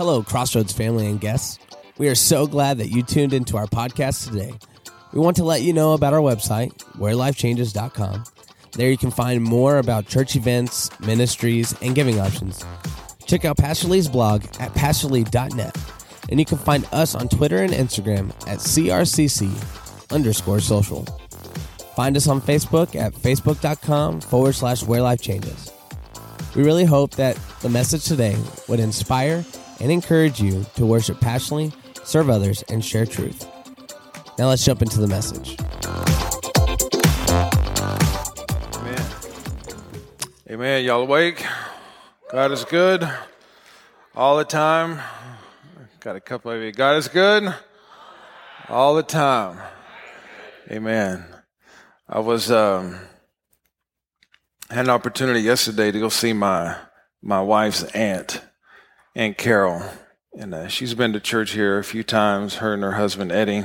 Hello, Crossroads family and guests. We are so glad that you tuned into our podcast today. We want to let you know about our website, wherelifechanges.com. There you can find more about church events, ministries, and giving options. Check out Pastor Lee's blog at pastorlee.net. And you can find us on Twitter and Instagram at CRCC underscore social. Find us on Facebook at facebook.com forward slash where life changes. We really hope that the message today would inspire and encourage you to worship passionately, serve others, and share truth. Now let's jump into the message. Amen. Amen. Y'all awake? God is good all the time. Got a couple of you. God is good all the time. Amen. I was um, had an opportunity yesterday to go see my my wife's aunt, Aunt Carol, and uh, she's been to church here a few times. Her and her husband Eddie,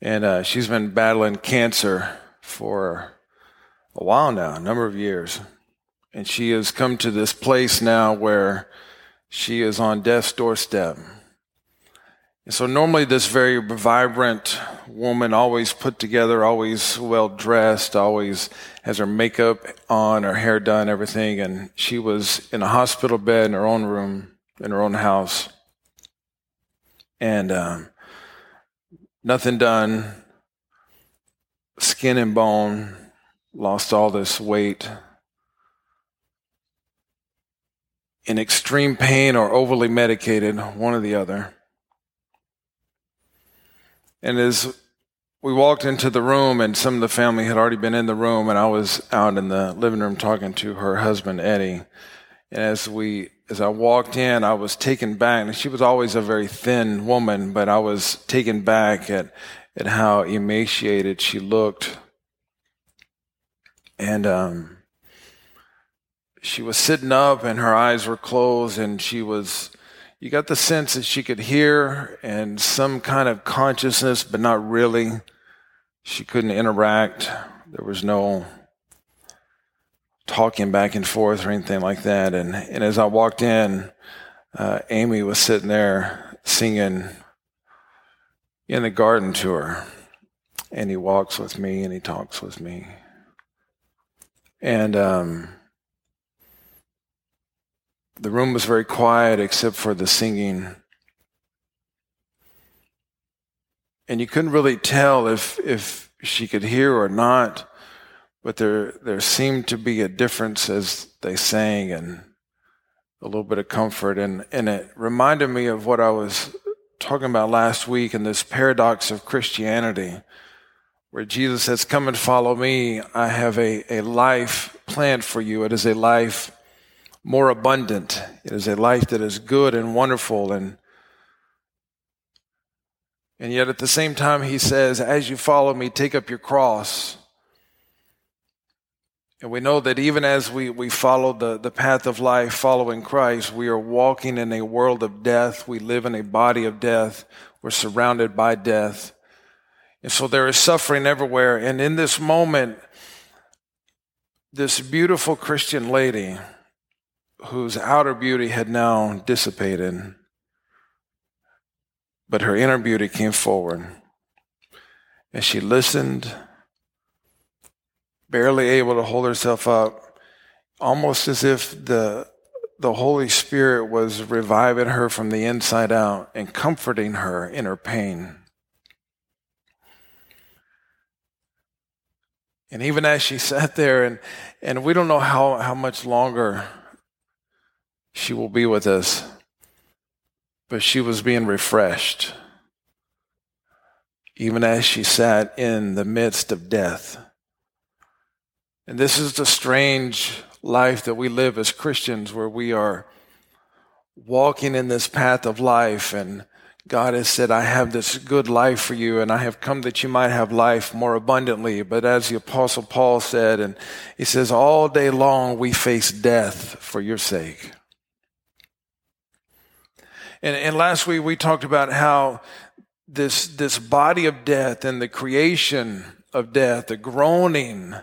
and uh, she's been battling cancer for a while now, a number of years, and she has come to this place now where she is on death's doorstep. And so normally this very vibrant woman, always put together, always well dressed, always has her makeup on, her hair done, everything. And she was in a hospital bed in her own room, in her own house. And um, nothing done, skin and bone, lost all this weight. In extreme pain or overly medicated, one or the other. And as we walked into the room, and some of the family had already been in the room, and I was out in the living room talking to her husband Eddie. And as we, as I walked in, I was taken back. And she was always a very thin woman, but I was taken back at at how emaciated she looked. And um, she was sitting up, and her eyes were closed, and she was you got the sense that she could hear and some kind of consciousness, but not really. She couldn't interact. There was no talking back and forth or anything like that. And, and as I walked in, uh, Amy was sitting there singing in the garden to her. And he walks with me and he talks with me. And, um, the room was very quiet except for the singing. And you couldn't really tell if, if she could hear or not, but there, there seemed to be a difference as they sang and a little bit of comfort. And, and it reminded me of what I was talking about last week in this paradox of Christianity, where Jesus says, Come and follow me. I have a, a life planned for you. It is a life more abundant. It is a life that is good and wonderful and and yet at the same time he says as you follow me take up your cross. And we know that even as we, we follow the, the path of life following Christ, we are walking in a world of death. We live in a body of death. We're surrounded by death. And so there is suffering everywhere. And in this moment, this beautiful Christian lady, whose outer beauty had now dissipated, but her inner beauty came forward. And she listened, barely able to hold herself up, almost as if the, the Holy Spirit was reviving her from the inside out and comforting her in her pain. And even as she sat there, and, and we don't know how, how much longer she will be with us. But she was being refreshed, even as she sat in the midst of death. And this is the strange life that we live as Christians, where we are walking in this path of life and God has said, I have this good life for you, and I have come that you might have life more abundantly. But as the Apostle Paul said, and he says, all day long we face death for your sake. And, and last week we talked about how this, this body of death and the creation of death, the groaning,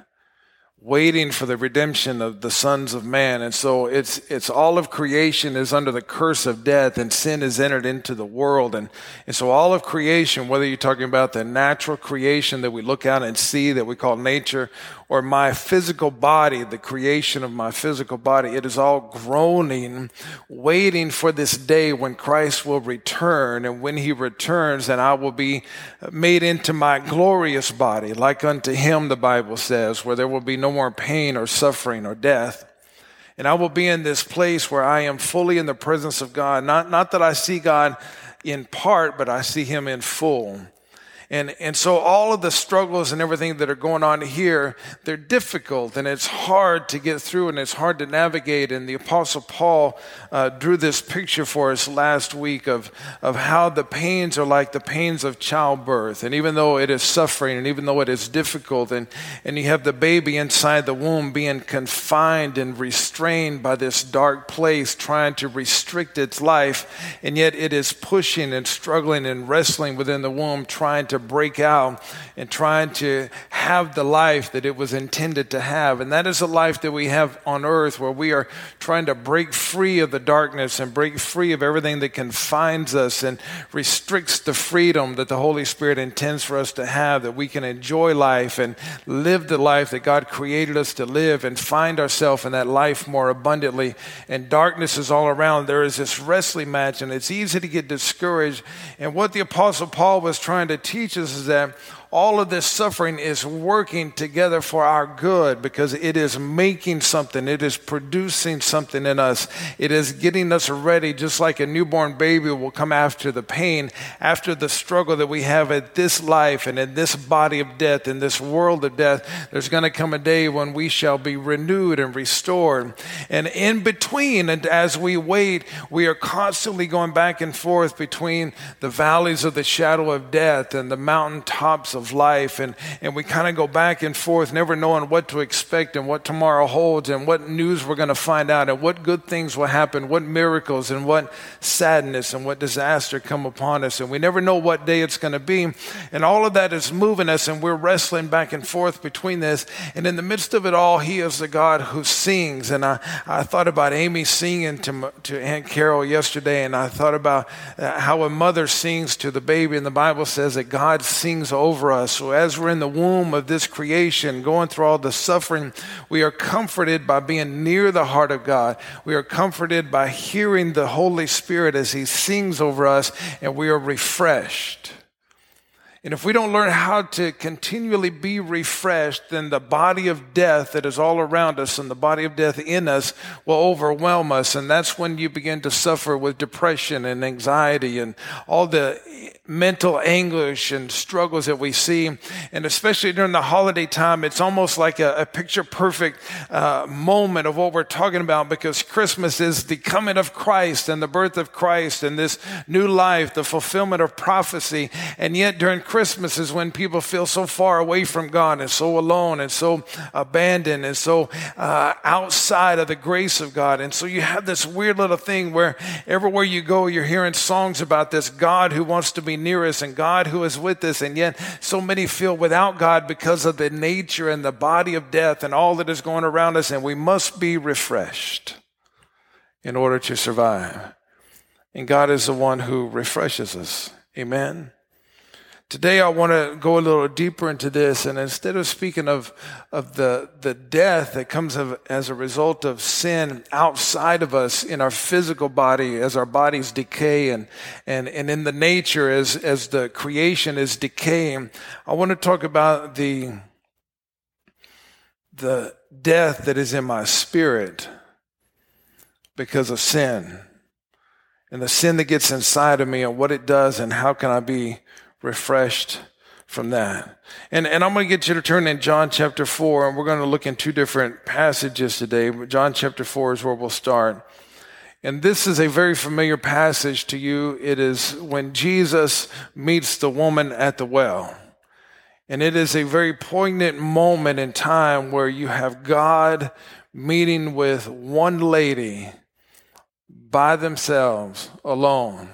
waiting for the redemption of the sons of man. And so it's, it's all of creation is under the curse of death and sin has entered into the world. And, and so all of creation, whether you're talking about the natural creation that we look out and see that we call nature or my physical body, the creation of my physical body, it is all groaning, waiting for this day when Christ will return. And when he returns, then I will be made into my glorious body, like unto him, the Bible says, where there will be no more pain or suffering or death. And I will be in this place where I am fully in the presence of God. Not, not that I see God in part, but I see him in full. And, and so all of the struggles and everything that are going on here, they're difficult and it's hard to get through and it's hard to navigate. And the Apostle Paul uh, drew this picture for us last week of, of how the pains are like the pains of childbirth. And even though it is suffering and even though it is difficult and, and you have the baby inside the womb being confined and restrained by this dark place, trying to restrict its life, and yet it is pushing and struggling and wrestling within the womb, trying to break out and trying to have the life that it was intended to have. And that is a life that we have on earth where we are trying to break free of the darkness and break free of everything that confines us and restricts the freedom that the Holy Spirit intends for us to have, that we can enjoy life and live the life that God created us to live and find ourselves in that life more abundantly. And darkness is all around. There is this wrestling match, and it's easy to get discouraged. And what the Apostle Paul was trying to teach teaches is that all of this suffering is working together for our good because it is making something. It is producing something in us. It is getting us ready, just like a newborn baby will come after the pain, after the struggle that we have at this life and in this body of death, in this world of death. There's going to come a day when we shall be renewed and restored. And in between, and as we wait, we are constantly going back and forth between the valleys of the shadow of death and the mountaintops of life. And, and we kind of go back and forth, never knowing what to expect and what tomorrow holds and what news we're going to find out and what good things will happen, what miracles and what sadness and what disaster come upon us. And we never know what day it's going to be. And all of that is moving us, and we're wrestling back and forth between this. And in the midst of it all, He is the God who sings. And I, I thought about Amy singing to, to Aunt Carol yesterday, and I thought about uh, how a mother sings to the baby. And the Bible says that God sings over us. So, as we're in the womb of this creation, going through all the suffering, we are comforted by being near the heart of God. We are comforted by hearing the Holy Spirit as He sings over us, and we are refreshed. And if we don't learn how to continually be refreshed, then the body of death that is all around us and the body of death in us will overwhelm us. And that's when you begin to suffer with depression and anxiety and all the mental anguish and struggles that we see. And especially during the holiday time, it's almost like a, a picture perfect uh, moment of what we're talking about because Christmas is the coming of Christ and the birth of Christ and this new life, the fulfillment of prophecy. And yet during Christmas is when people feel so far away from God and so alone and so abandoned and so uh, outside of the grace of God. And so you have this weird little thing where everywhere you go, you're hearing songs about this God who wants to be near us and God who is with us. And yet so many feel without God because of the nature and the body of death and all that is going around us. And we must be refreshed in order to survive. And God is the one who refreshes us. Amen. Today, I want to go a little deeper into this, and instead of speaking of, of the, the death that comes of, as a result of sin outside of us in our physical body, as our bodies decay, and, and, and in the nature as, as the creation is decaying, I want to talk about the, the death that is in my spirit because of sin, and the sin that gets inside of me, and what it does, and how can I be refreshed from that. And, and I'm going to get you to turn in John chapter 4, and we're going to look in two different passages today. John chapter 4 is where we'll start. And this is a very familiar passage to you. It is when Jesus meets the woman at the well. And it is a very poignant moment in time where you have God meeting with one lady by themselves, alone.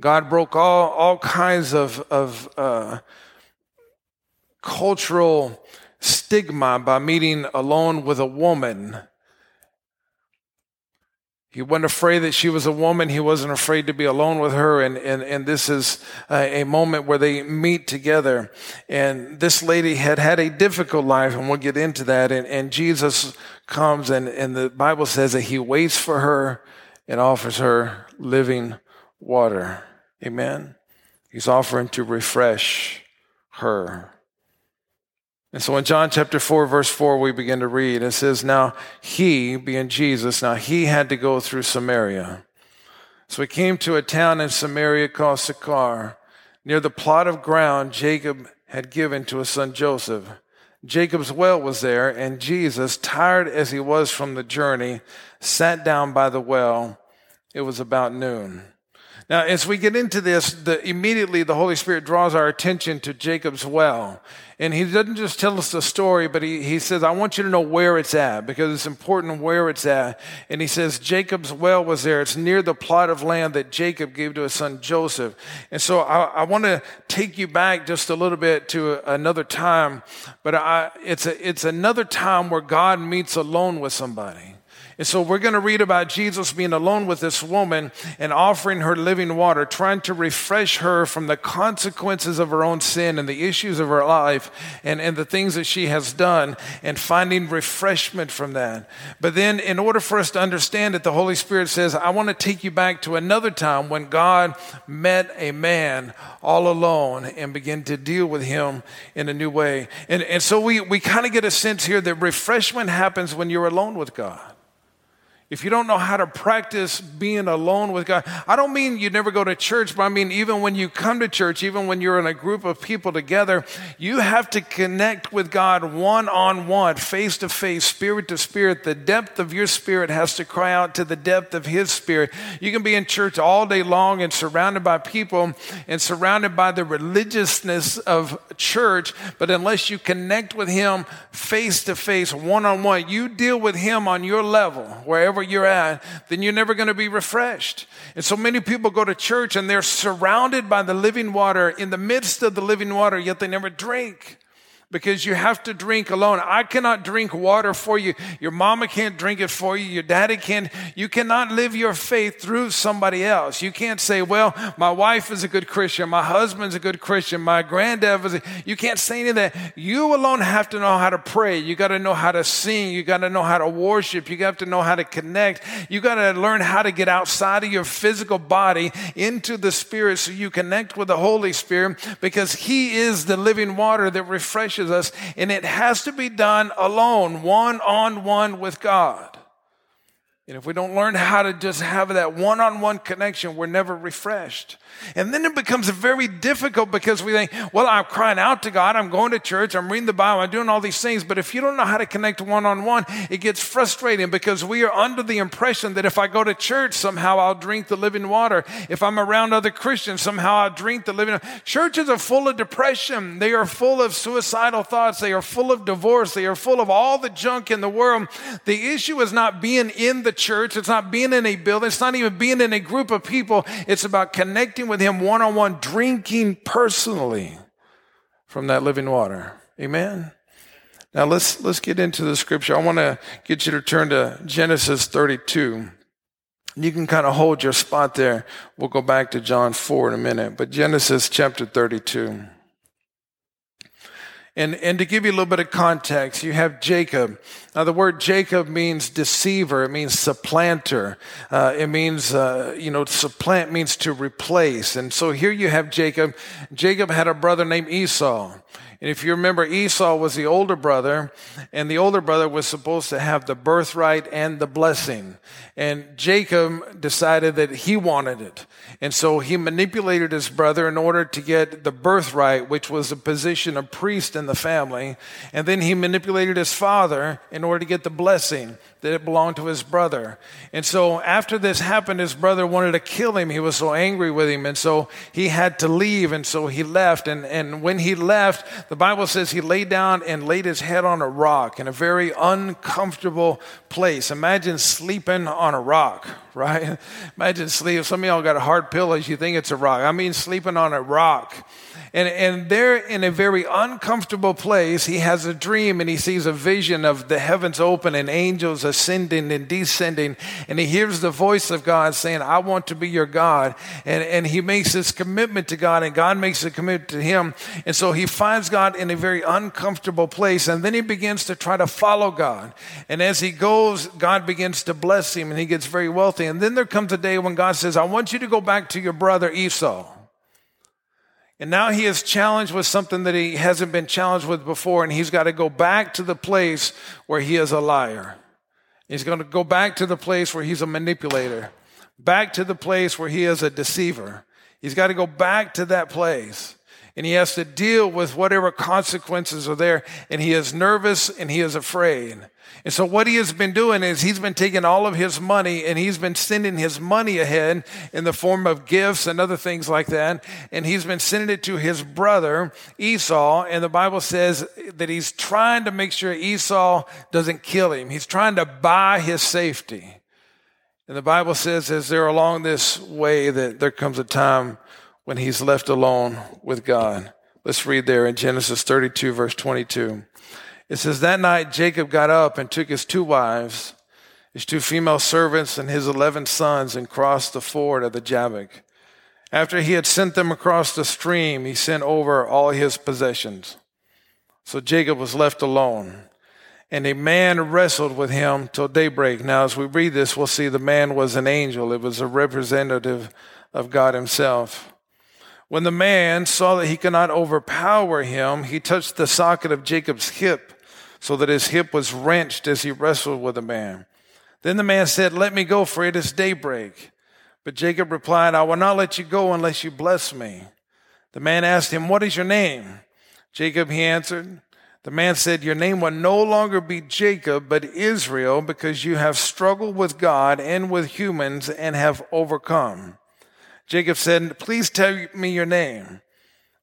God broke all, all kinds of, of uh, cultural stigma by meeting alone with a woman. He wasn't afraid that she was a woman. He wasn't afraid to be alone with her. And, and, and this is a, a, moment where they meet together. And this lady had had a difficult life, and we'll get into that. And, and Jesus comes, and, and the Bible says that he waits for her and offers her living water. Amen. He's offering to refresh her. And so in John chapter 4, verse 4, we begin to read. It says, Now he, being Jesus, now he had to go through Samaria. So he came to a town in Samaria called Sychar, near the plot of ground Jacob had given to his son Joseph. Jacob's well was there, and Jesus, tired as he was from the journey, sat down by the well. It was about noon. Now, as we get into this, the, immediately the Holy Spirit draws our attention to Jacob's well. And he doesn't just tell us the story, but he, he says, I want you to know where it's at because it's important where it's at. And he says, Jacob's well was there. It's near the plot of land that Jacob gave to his son Joseph. And so I, I want to take you back just a little bit to another time, but I, it's, a, it's another time where God meets alone with somebody. And so we're going to read about Jesus being alone with this woman and offering her living water, trying to refresh her from the consequences of her own sin and the issues of her life and, and the things that she has done and finding refreshment from that. But then, in order for us to understand it, the Holy Spirit says, I want to take you back to another time when God met a man all alone and began to deal with him in a new way. And, and so we, we kind of get a sense here that refreshment happens when you're alone with God if you don't know how to practice being alone with God, I don't mean you never go to church, but I mean even when you come to church, even when you're in a group of people together, you have to connect with God one on one, face to face, spirit to spirit. The depth of your spirit has to cry out to the depth of His spirit. You can be in church all day long and surrounded by people and surrounded by the religiousness of church, but unless you connect with Him face to face, one on one, you deal with Him on your level, wherever wherever you're at, then you're never going to be refreshed. And so many people go to church and they're surrounded by the living water in the midst of the living water, yet they never drink because you have to drink alone. I cannot drink water for you. Your mama can't drink it for you. Your daddy can't. You cannot live your faith through somebody else. You can't say, well, my wife is a good Christian. My husband's a good Christian. My granddad was a, you can't say any of that. You alone have to know how to pray. You got to know how to sing. You got to know how to worship. You got to know how to connect. You got to learn how to get outside of your physical body into the spirit so you connect with the Holy Spirit because he is the living water that refreshes us, and it has to be done alone, one on one with God. And if we don't learn how to just have that one on one connection, we're never refreshed. And then it becomes very difficult because we think, well, I'm crying out to God, I'm going to church, I'm reading the Bible, I'm doing all these things. But if you don't know how to connect one on one, it gets frustrating because we are under the impression that if I go to church, somehow I'll drink the living water. If I'm around other Christians, somehow I'll drink the living water. Churches are full of depression. They are full of suicidal thoughts. They are full of divorce. They are full of all the junk in the world. The issue is not being in the church. It's not being in a building. It's not even being in a group of people. It's about connecting with Him one on one, drinking personally from that living water. Amen. Now let's let's get into the scripture. I want to get you to turn to Genesis 32. You can kind of hold your spot there. We'll go back to John 4 in a minute, but Genesis chapter 32. And, and to give you a little bit of context, you have Jacob. Now, the word Jacob means deceiver. It means supplanter. Uh, it means, uh, you know, supplant means to replace. And so here you have Jacob. Jacob had a brother named Esau. And if you remember, Esau was the older brother, and the older brother was supposed to have the birthright and the blessing. And Jacob decided that he wanted it. And so he manipulated his brother in order to get the birthright, which was a position of priest in the family. And then he manipulated his father in order to get the blessing that it belonged to his brother. And so after this happened, his brother wanted to kill him. He was so angry with him. And so he had to leave. And so he left. And, and when he left, the Bible says he laid down and laid his head on a rock in a very uncomfortable place. Imagine sleeping on a rock, right? Imagine sleep. Some of y'all got hard pillows, you think it's a rock. I mean, sleeping on a rock. And, and there in a very uncomfortable place, he has a dream and he sees a vision of the heavens open and angels ascending and descending. And he hears the voice of God saying, I want to be your God. And, and he makes this commitment to God and God makes a commitment to him. And so he finds God in a very uncomfortable place. And then he begins to try to follow God. And as he goes, God begins to bless him and he gets very wealthy. And then there comes a day when God says, I want you to go back to your brother Esau. And now he is challenged with something that he hasn't been challenged with before, and he's got to go back to the place where he is a liar. He's going to go back to the place where he's a manipulator, back to the place where he is a deceiver. He's got to go back to that place. And he has to deal with whatever consequences are there. And he is nervous and he is afraid. And so what he has been doing is he's been taking all of his money and he's been sending his money ahead in the form of gifts and other things like that. And he's been sending it to his brother Esau. And the Bible says that he's trying to make sure Esau doesn't kill him. He's trying to buy his safety. And the Bible says as they're along this way that there comes a time when he's left alone with God. Let's read there in Genesis 32 verse 22. It says, That night Jacob got up and took his two wives, his two female servants, and his eleven sons and crossed the ford of the Jabbok. After he had sent them across the stream, he sent over all his possessions. So Jacob was left alone. And a man wrestled with him till daybreak. Now, as we read this, we'll see the man was an angel. It was a representative of God himself. When the man saw that he could not overpower him, he touched the socket of Jacob's hip so that his hip was wrenched as he wrestled with the man. Then the man said, Let me go, for it is daybreak. But Jacob replied, I will not let you go unless you bless me. The man asked him, What is your name? Jacob, he answered. The man said, Your name will no longer be Jacob, but Israel, because you have struggled with God and with humans and have overcome. Jacob said, Please tell me your name.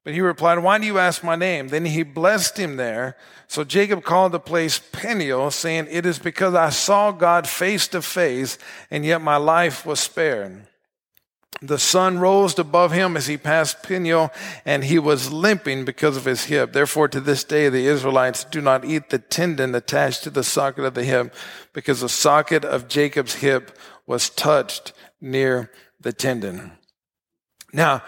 But he replied, Why do you ask my name? Then he blessed him there. So Jacob called the place Peniel, saying, It is because I saw God face to face, and yet my life was spared. The sun rose above him as he passed Peniel, and he was limping because of his hip. Therefore, to this day, the Israelites do not eat the tendon attached to the socket of the hip, because the socket of Jacob's hip was touched near the tendon. Now,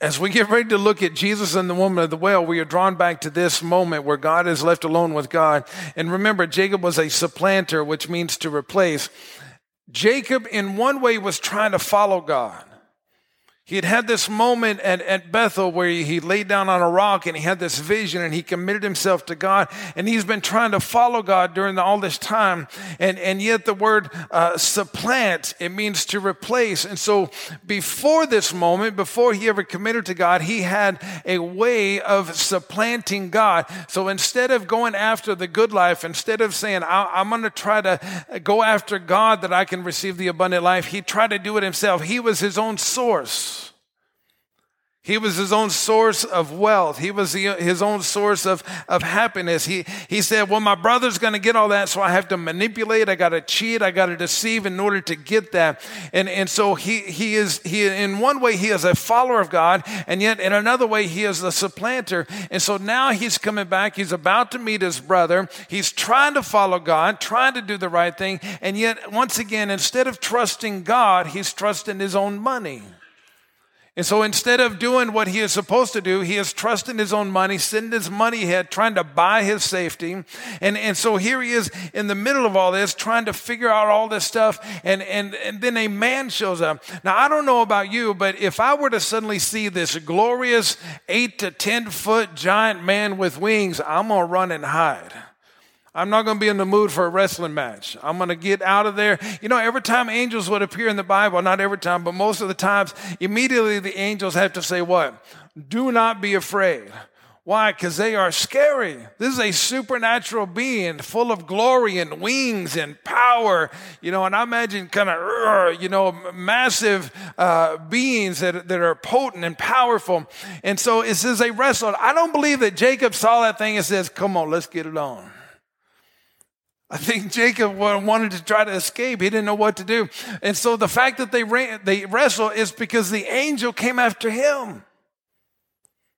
as we get ready to look at Jesus and the woman of the well, we are drawn back to this moment where God is left alone with God. And remember, Jacob was a supplanter, which means to replace. Jacob, in one way, was trying to follow God. He had had this moment at, at Bethel where he, laid down on a rock and he had this vision and he committed himself to God. And he's been trying to follow God during all this time. And, and yet the word uh, supplant, it means to replace. And so before this moment, before he ever committed to God, he had a way of supplanting God. So instead of going after the good life, instead of saying, I'm going to try to go after God that I can receive the abundant life, he tried to do it himself. He was his own source. He was his own source of wealth. He was his own source of, of happiness. He, he said, well, my brother's going to get all that. So I have to manipulate. I got to cheat. I got to deceive in order to get that. And, and so he, he is, he, in one way, he is a follower of God. And yet in another way, he is a supplanter. And so now he's coming back. He's about to meet his brother. He's trying to follow God, trying to do the right thing. And yet once again, instead of trusting God, he's trusting his own money. And so instead of doing what he is supposed to do, he is trusting his own money, sending his money ahead, trying to buy his safety. And, and so here he is in the middle of all this, trying to figure out all this stuff. And, and, and then a man shows up. Now, I don't know about you, but if I were to suddenly see this glorious eight to 10 foot giant man with wings, I'm going to run and hide. I'm not going to be in the mood for a wrestling match. I'm going to get out of there. You know, every time angels would appear in the Bible, not every time, but most of the times, immediately the angels have to say what? Do not be afraid. Why? Because they are scary. This is a supernatural being full of glory and wings and power, you know, and I imagine kind of, you know, massive uh, beings that, that are potent and powerful. And so it says they wrestled. I don't believe that Jacob saw that thing and says, come on, let's get it on. I think Jacob wanted to try to escape. He didn't know what to do. And so the fact that they, ran, they wrestle is because the angel came after him.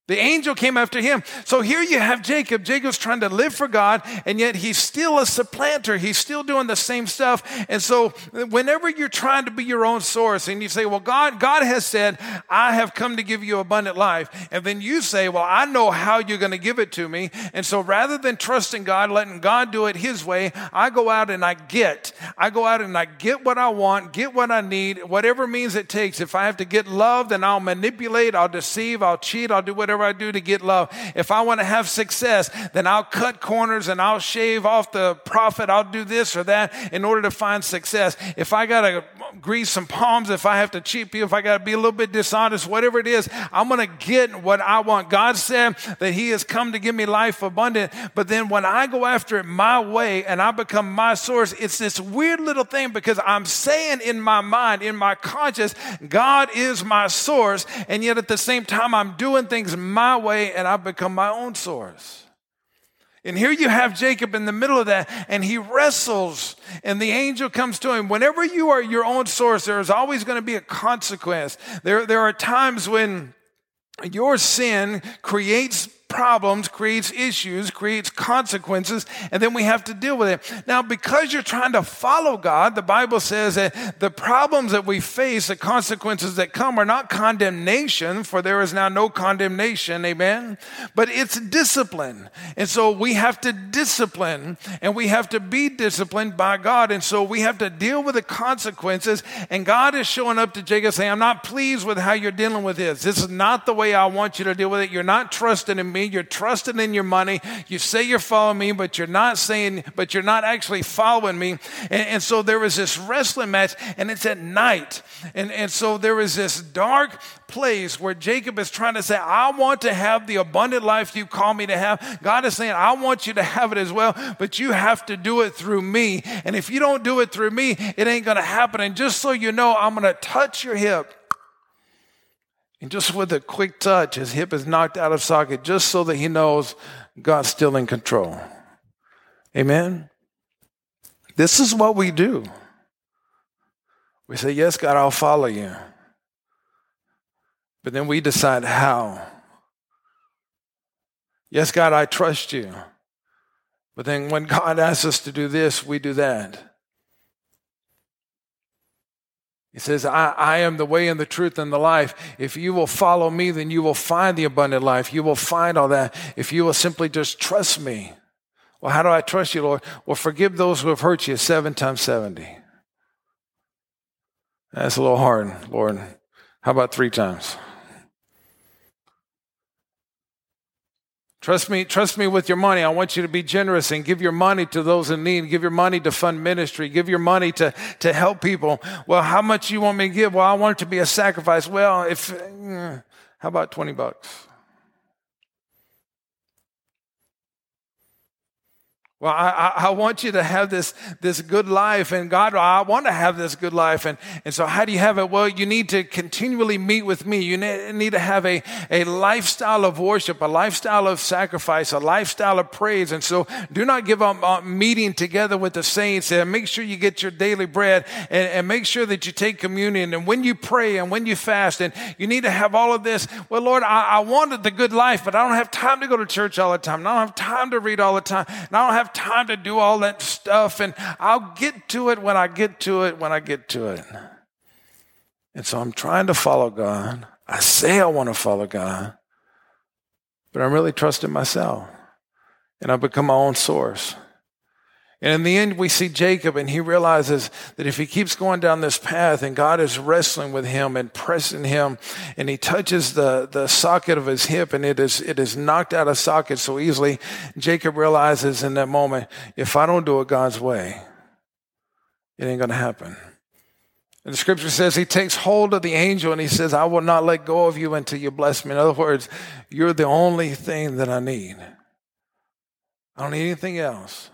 The angel came after him. So here you have Jacob. Jacob's trying to live for God, and yet he's still a supplanter. He's still doing the same stuff. And so whenever you're trying to be your own source and you say, well, God, God has said, I have come to give you abundant life. And then you say, well, I know how you're going to give it to me. And so rather than trusting God, letting God do it his way, I go out and I get. I go out and I get what I want, get what I need, whatever means it takes. If I have to get love, then I'll manipulate, I'll deceive, I'll cheat, I'll do whatever whatever I do to get love. If I want to have success, then I'll cut corners and I'll shave off the profit. I'll do this or that in order to find success. If I got to grease some palms, if I have to cheat people, if I got to be a little bit dishonest, whatever it is, I'm going to get what I want. God said that He has come to give me life abundant. But then when I go after it my way and I become my source, it's this weird little thing because I'm saying in my mind, in my conscience, God is my source. And yet at the same time, I'm doing things my way and I've become my own source. And here you have Jacob in the middle of that, and he wrestles, and the angel comes to him. Whenever you are your own source, there is always going to be a consequence. There, there are times when your sin creates problems, creates issues, creates consequences, and then we have to deal with it. Now, because you're trying to follow God, the Bible says that the problems that we face, the consequences that come, are not condemnation, for there is now no condemnation, amen? But it's discipline. And so we have to discipline, and we have to be disciplined by God. And so we have to deal with the consequences. And God is showing up to Jacob saying, I'm not pleased with how you're dealing with this. This is not the way I want you to deal with it. You're not trusting in me. You're trusting in your money. You say you're following me, but you're not saying, but you're not actually following me. And, and so there was this wrestling match, and it's at night. And, and so there was this dark place where Jacob is trying to say, I want to have the abundant life you call me to have. God is saying, I want you to have it as well, but you have to do it through me. And if you don't do it through me, it ain't going to happen. And just so you know, I'm going to touch your hip and just with a quick touch, his hip is knocked out of socket just so that he knows God's still in control. Amen? This is what we do. We say, Yes, God, I'll follow you. But then we decide how. Yes, God, I trust you. But then when God asks us to do this, we do that. He says, I, I, am the way and the truth and the life. If you will follow me, then you will find the abundant life. You will find all that. If you will simply just trust me. Well, how do I trust you, Lord? Well, forgive those who have hurt you seven times 70. That's a little hard, Lord. How about three times? Trust me, trust me with your money. I want you to be generous and give your money to those in need. Give your money to fund ministry. Give your money to, to help people. Well, how much you want me to give? Well, I want it to be a sacrifice. Well, if, uh, how about 20 bucks? Well, I, I, want you to have this, this good life, and God, I want to have this good life. And, and so, how do you have it? Well, you need to continually meet with me. You need to have a, a lifestyle of worship, a lifestyle of sacrifice, a lifestyle of praise. And so, do not give up meeting together with the saints. And make sure you get your daily bread, and, and make sure that you take communion. And when you pray and when you fast, and you need to have all of this. Well, Lord, I, I wanted the good life, but I don't have time to go to church all the time. And I don't have time to read all the time. And I don't have time to do all that stuff, and I'll get to it when I get to it, when I get to it. And so I'm trying to follow God. I say I want to follow God, but I'm really trusting myself. And I become my own source. And in the end, we see Jacob, and he realizes that if he keeps going down this path and God is wrestling with him and pressing him, and he touches the, the socket of his hip and it is, it is knocked out of socket so easily, Jacob realizes in that moment, if I don't do it God's way, it ain't going to happen. And the scripture says he takes hold of the angel and he says, I will not let go of you until you bless me. In other words, you're the only thing that I need. I don't need anything else.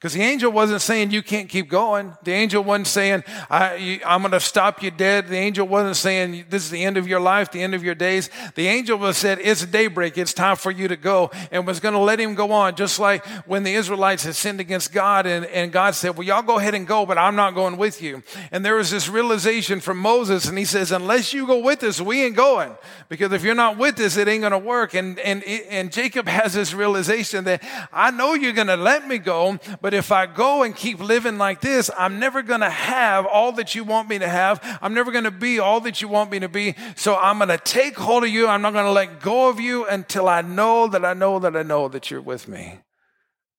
Because the angel wasn't saying you can't keep going. The angel wasn't saying, I, am going to stop you dead. The angel wasn't saying this is the end of your life, the end of your days. The angel was said, it's daybreak. It's time for you to go and was going to let him go on. Just like when the Israelites had sinned against God and, and God said, well, y'all go ahead and go, but I'm not going with you. And there was this realization from Moses and he says, unless you go with us, we ain't going. Because if you're not with us, it ain't going to work. And, and, and Jacob has this realization that I know you're going to let me go, but but if I go and keep living like this, I'm never going to have all that you want me to have. I'm never going to be all that you want me to be. So I'm going to take hold of you. I'm not going to let go of you until I know that I know that I know that you're with me.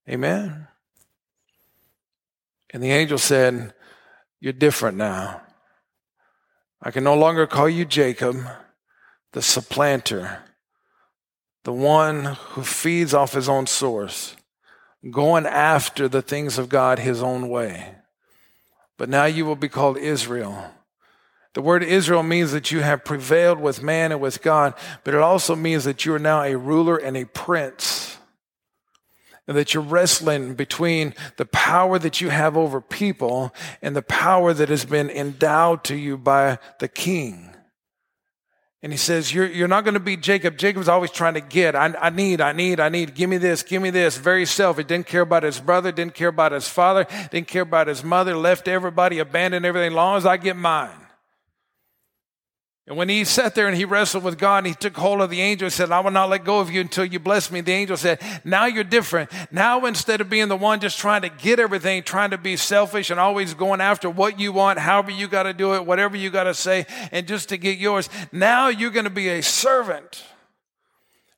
Amen. And the angel said, You're different now. I can no longer call you Jacob, the supplanter, the one who feeds off his own source going after the things of God his own way. But now you will be called Israel. The word Israel means that you have prevailed with man and with God, but it also means that you are now a ruler and a prince. And that you're wrestling between the power that you have over people and the power that has been endowed to you by the king. And he says, You're, you're not going to be Jacob. Jacob's always trying to get. I, I need, I need, I need. Give me this, give me this. Very selfish. Didn't care about his brother, didn't care about his father, didn't care about his mother, left everybody, abandoned everything. Long as I get mine. And when he sat there and he wrestled with God and he took hold of the angel and said, I will not let go of you until you bless me, the angel said, Now you're different. Now instead of being the one just trying to get everything, trying to be selfish and always going after what you want, however you got to do it, whatever you got to say, and just to get yours, now you're going to be a servant.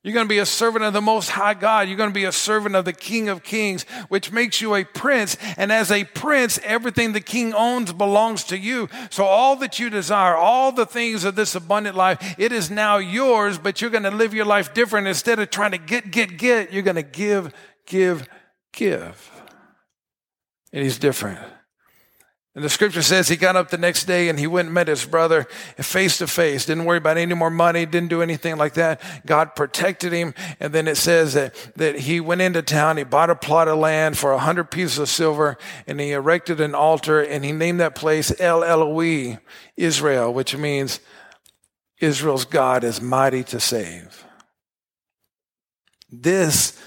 You're going to be a servant of the Most High God. You're going to be a servant of the King of Kings, which makes you a prince. And as a prince, everything the king owns belongs to you. So all that you desire, all the things of this abundant life, it is now yours, but you're going to live your life different. Instead of trying to get, get, get, you're going to give, give, give. And he's different. And the scripture says he got up the next day and he went and met his brother face to face. Didn't worry about any more money, didn't do anything like that. God protected him. And then it says that, that he went into town, he bought a plot of land for a hundred pieces of silver and he erected an altar and he named that place El Elohe, Israel, which means Israel's God is mighty to save. This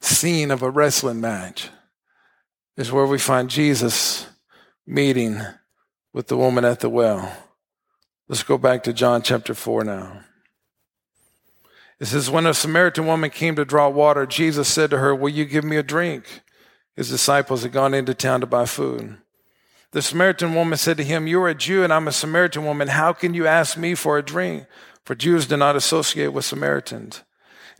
scene of a wrestling match is where we find Jesus meeting with the woman at the well. Let's go back to John chapter 4 now. It says, When a Samaritan woman came to draw water, Jesus said to her, Will you give me a drink? His disciples had gone into town to buy food. The Samaritan woman said to him, You are a Jew and I'm a Samaritan woman. How can you ask me for a drink? For Jews do not associate with Samaritans.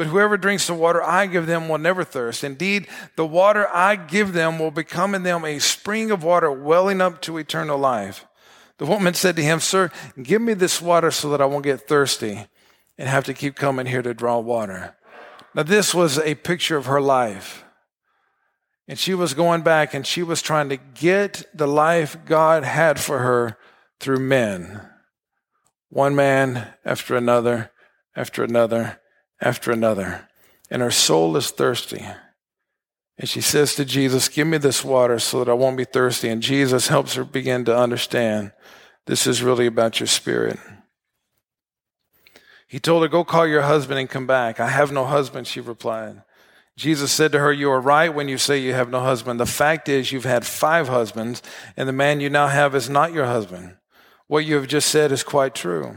But whoever drinks the water I give them will never thirst. Indeed, the water I give them will become in them a spring of water welling up to eternal life. The woman said to him, Sir, give me this water so that I won't get thirsty and have to keep coming here to draw water. Now, this was a picture of her life. And she was going back and she was trying to get the life God had for her through men. One man after another, after another, after another, and her soul is thirsty. And she says to Jesus, Give me this water so that I won't be thirsty. And Jesus helps her begin to understand this is really about your spirit. He told her, Go call your husband and come back. I have no husband, she replied. Jesus said to her, You are right when you say you have no husband. The fact is, you've had five husbands, and the man you now have is not your husband. What you have just said is quite true.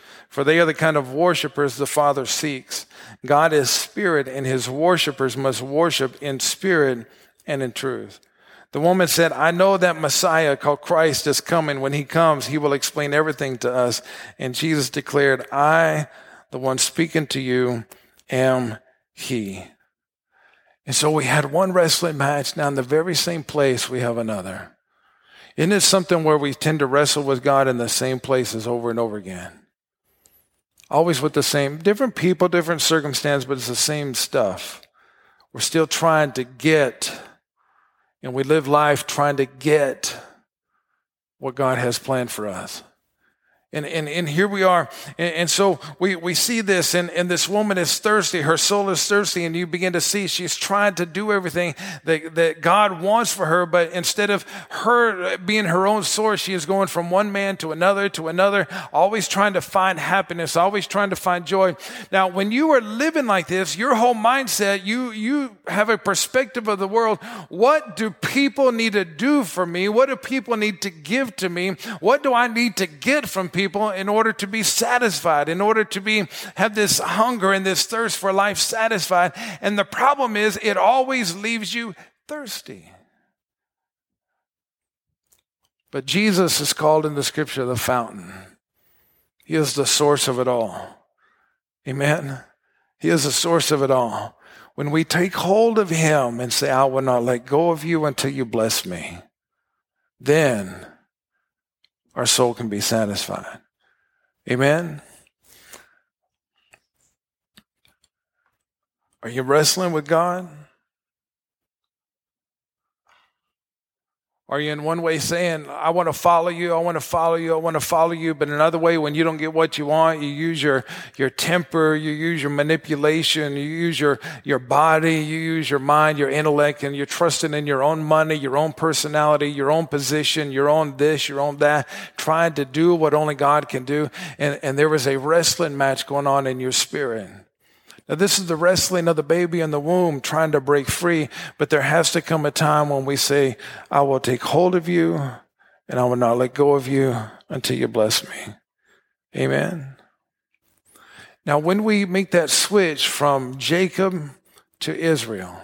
for they are the kind of worshipers the Father seeks. God is spirit, and his worshipers must worship in spirit and in truth. The woman said, I know that Messiah called Christ is coming. When he comes, he will explain everything to us. And Jesus declared, I, the one speaking to you, am he. And so we had one wrestling match. Now, in the very same place, we have another. Isn't it something where we tend to wrestle with God in the same places over and over again? Always with the same, different people, different circumstance, but it's the same stuff. We're still trying to get and we live life trying to get what God has planned for us. And, and, and here we are. And, and, so we, we see this, and, and this woman is thirsty. Her soul is thirsty, and you begin to see she's trying to do everything that, that God wants for her. But instead of her being her own source, she is going from one man to another to another, always trying to find happiness, always trying to find joy. Now, when you are living like this, your whole mindset, you, you have a perspective of the world. What do people need to do for me? What do people need to give to me? What do I need to get from people? People in order to be satisfied, in order to be have this hunger and this thirst for life satisfied. And the problem is it always leaves you thirsty. But Jesus is called in the scripture the fountain. He is the source of it all. Amen. He is the source of it all. When we take hold of Him and say, I will not let go of you until you bless me, then our soul can be satisfied. Amen. Are you wrestling with God? Are you in one way saying, I want to follow you, I want to follow you, I want to follow you, but another way, when you don't get what you want, you use your, your temper, you use your manipulation, you use your, your body, you use your mind, your intellect, and you're trusting in your own money, your own personality, your own position, your own this, your own that, trying to do what only God can do. And, and there was a wrestling match going on in your spirit. Now, this is the wrestling of the baby in the womb trying to break free, but there has to come a time when we say, I will take hold of you and I will not let go of you until you bless me. Amen. Now, when we make that switch from Jacob to Israel,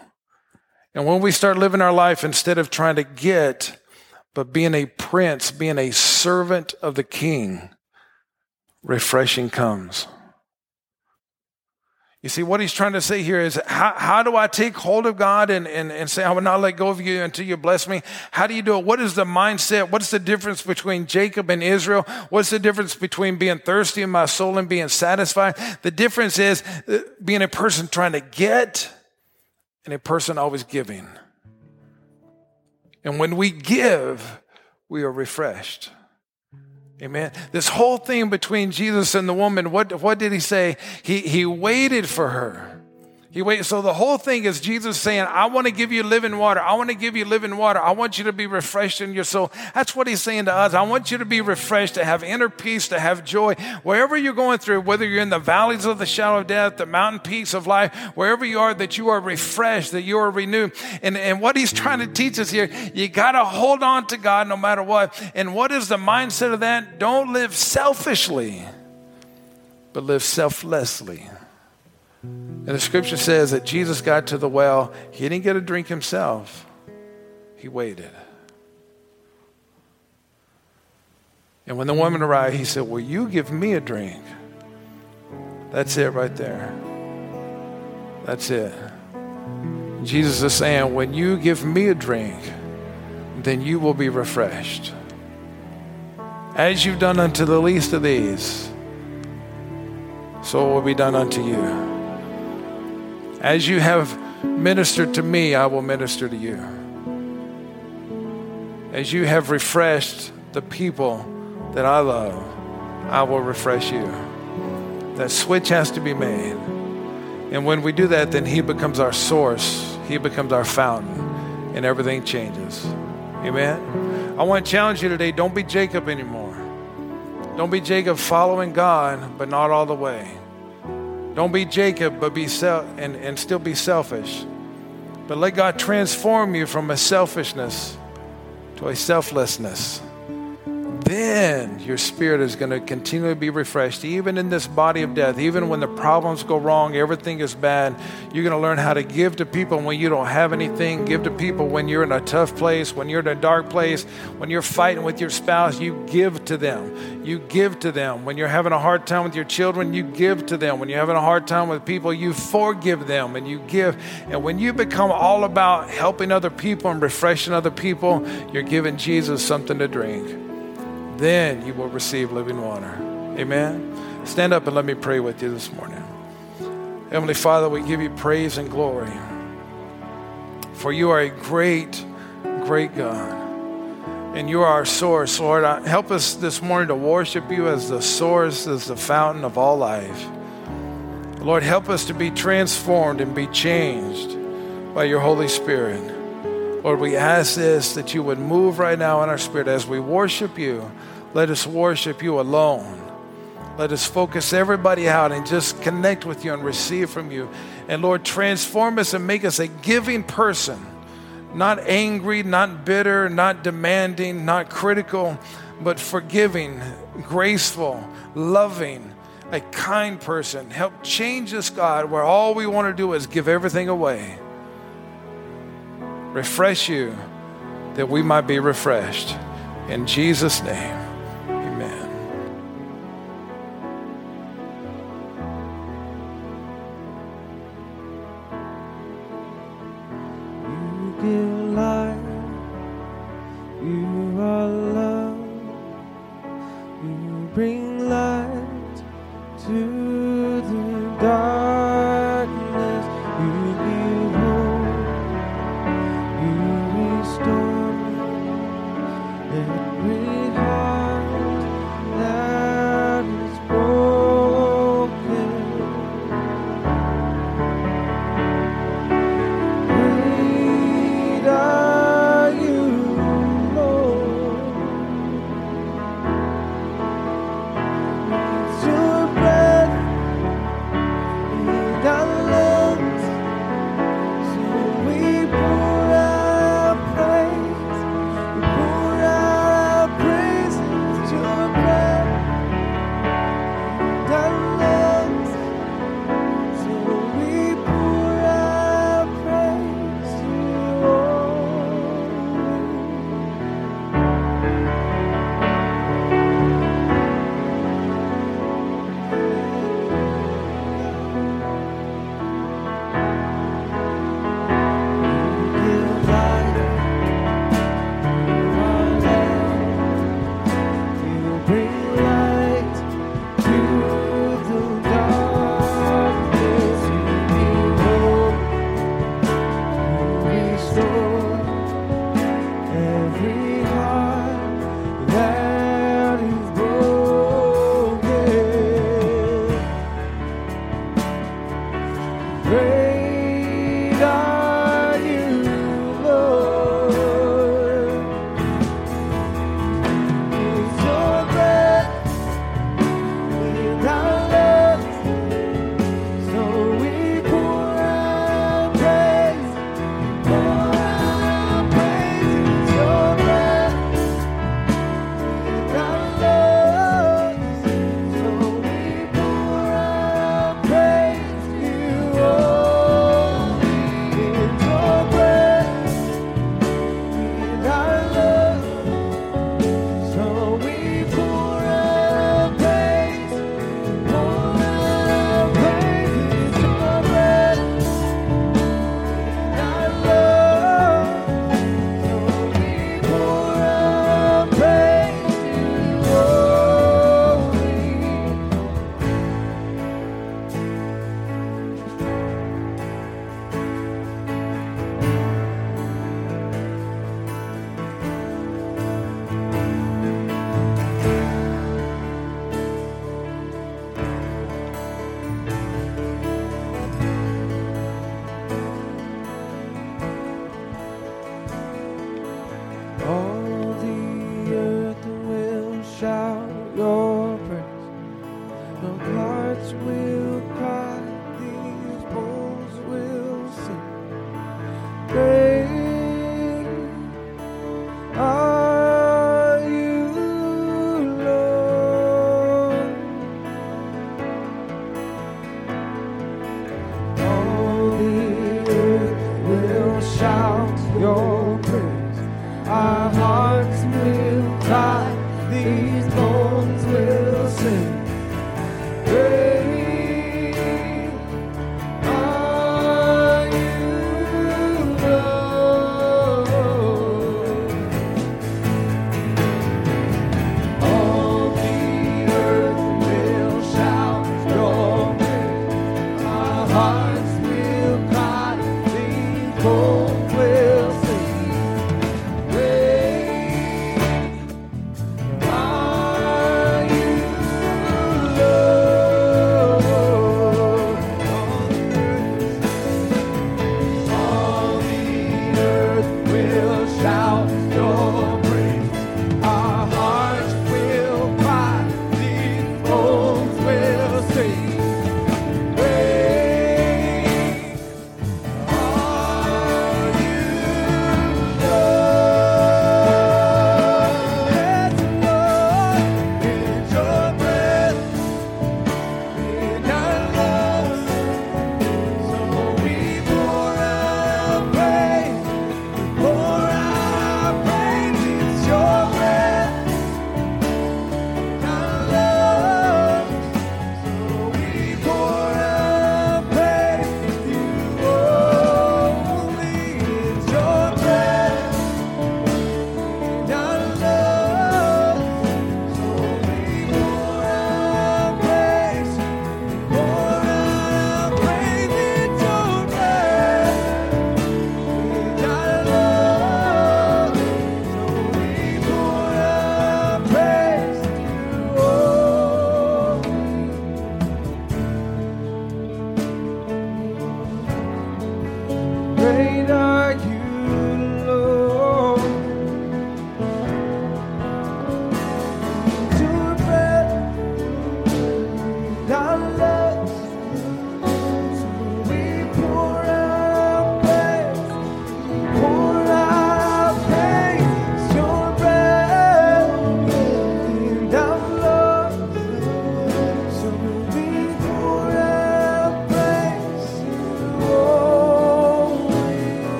and when we start living our life instead of trying to get, but being a prince, being a servant of the king, refreshing comes. You see, what he's trying to say here is how, how do I take hold of God and, and, and say, I will not let go of you until you bless me? How do you do it? What is the mindset? What's the difference between Jacob and Israel? What's the difference between being thirsty in my soul and being satisfied? The difference is uh, being a person trying to get and a person always giving. And when we give, we are refreshed. Amen. This whole thing between Jesus and the woman, what, what did he say? He, he waited for her. He. So the whole thing is Jesus saying, I want to give you living water. I want to give you living water. I want you to be refreshed in your soul. That's what he's saying to us. I want you to be refreshed, to have inner peace, to have joy. Wherever you're going through, whether you're in the valleys of the shadow of death, the mountain peaks of life, wherever you are, that you are refreshed, that you are renewed. And, and what he's trying to teach us here, you got to hold on to God no matter what. And what is the mindset of that? Don't live selfishly, but live selflessly. And the scripture says that Jesus got to the well. He didn't get a drink himself, he waited. And when the woman arrived, he said, Will you give me a drink? That's it right there. That's it. Jesus is saying, When you give me a drink, then you will be refreshed. As you've done unto the least of these, so will be done unto you. As you have ministered to me, I will minister to you. As you have refreshed the people that I love, I will refresh you. That switch has to be made. And when we do that, then He becomes our source, He becomes our fountain, and everything changes. Amen. I want to challenge you today don't be Jacob anymore. Don't be Jacob following God, but not all the way. Don't be Jacob, but be self and, and still be selfish. But let God transform you from a selfishness to a selflessness then your spirit is going to continually be refreshed, even in this body of death. Even when the problems go wrong, everything is bad, you're going to learn how to give to people when you don't have anything. Give to people when you're in a tough place, when you're in a dark place, when you're fighting with your spouse, you give to them. You give to them. When you're having a hard time with your children, you give to them. When you're having a hard time with people, you forgive them and you give. And when you become all about helping other people and refreshing other people, you're giving Jesus something to drink then you will receive living water. Amen. Stand up and let me pray with you this morning. Heavenly Father, we give you praise and glory. For you are a great, great God. And you are our source, Lord. Uh, help us this morning to worship you as the source, as the fountain of all life. Lord, help us to be transformed and be changed by your Holy Spirit. Lord, we ask this that you would move right now in our spirit as we worship you. Let us worship you alone. Let us focus everybody out and just connect with you and receive from you. And Lord, transform us and make us a giving person, not angry, not bitter, not demanding, not critical, but forgiving, graceful, loving, a kind person. Help change us, God, where all we want to do is give everything away. Refresh you that we might be refreshed. In Jesus' name.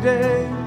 day.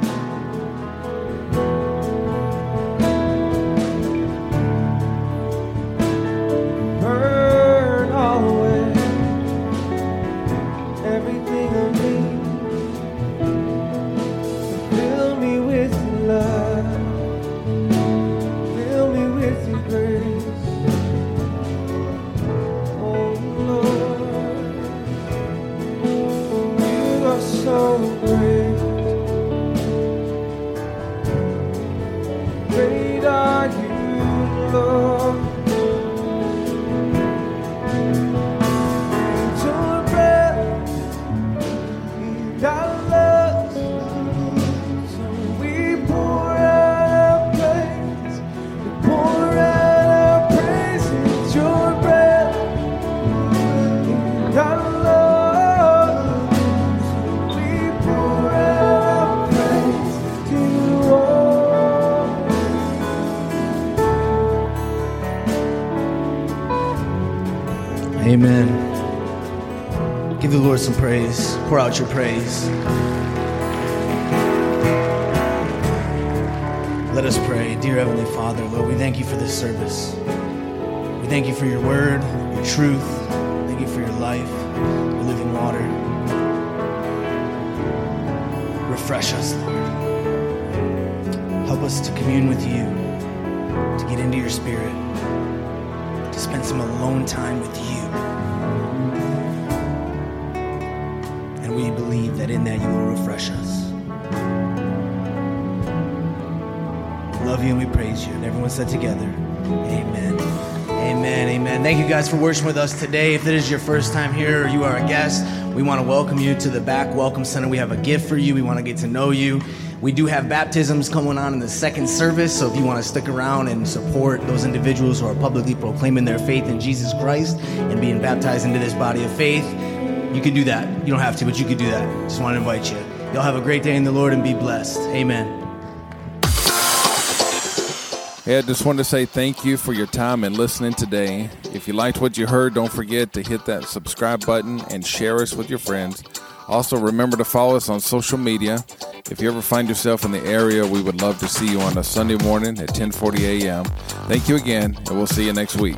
Lord some praise. Pour out your praise. Let us pray. Dear Heavenly Father, Lord, we thank you for this service. We thank you for your word, your truth. Thank you for your life, your living water. Refresh us, Lord. Help us to commune with you, to get into your spirit, to spend some alone time with you. And we believe that in that you will refresh us. Love you and we praise you. And everyone said together, Amen. Amen. Amen. Thank you guys for worshiping with us today. If it is your first time here or you are a guest, we want to welcome you to the back welcome center. We have a gift for you. We want to get to know you. We do have baptisms going on in the second service, so if you want to stick around and support those individuals who are publicly proclaiming their faith in Jesus Christ and being baptized into this body of faith, you can do that. You don't have to, but you can do that. Just want to invite you. Y'all have a great day in the Lord and be blessed. Amen. Hey, I just wanted to say thank you for your time and listening today. If you liked what you heard, don't forget to hit that subscribe button and share us with your friends. Also, remember to follow us on social media. If you ever find yourself in the area, we would love to see you on a Sunday morning at 10:40 a.m. Thank you again, and we'll see you next week.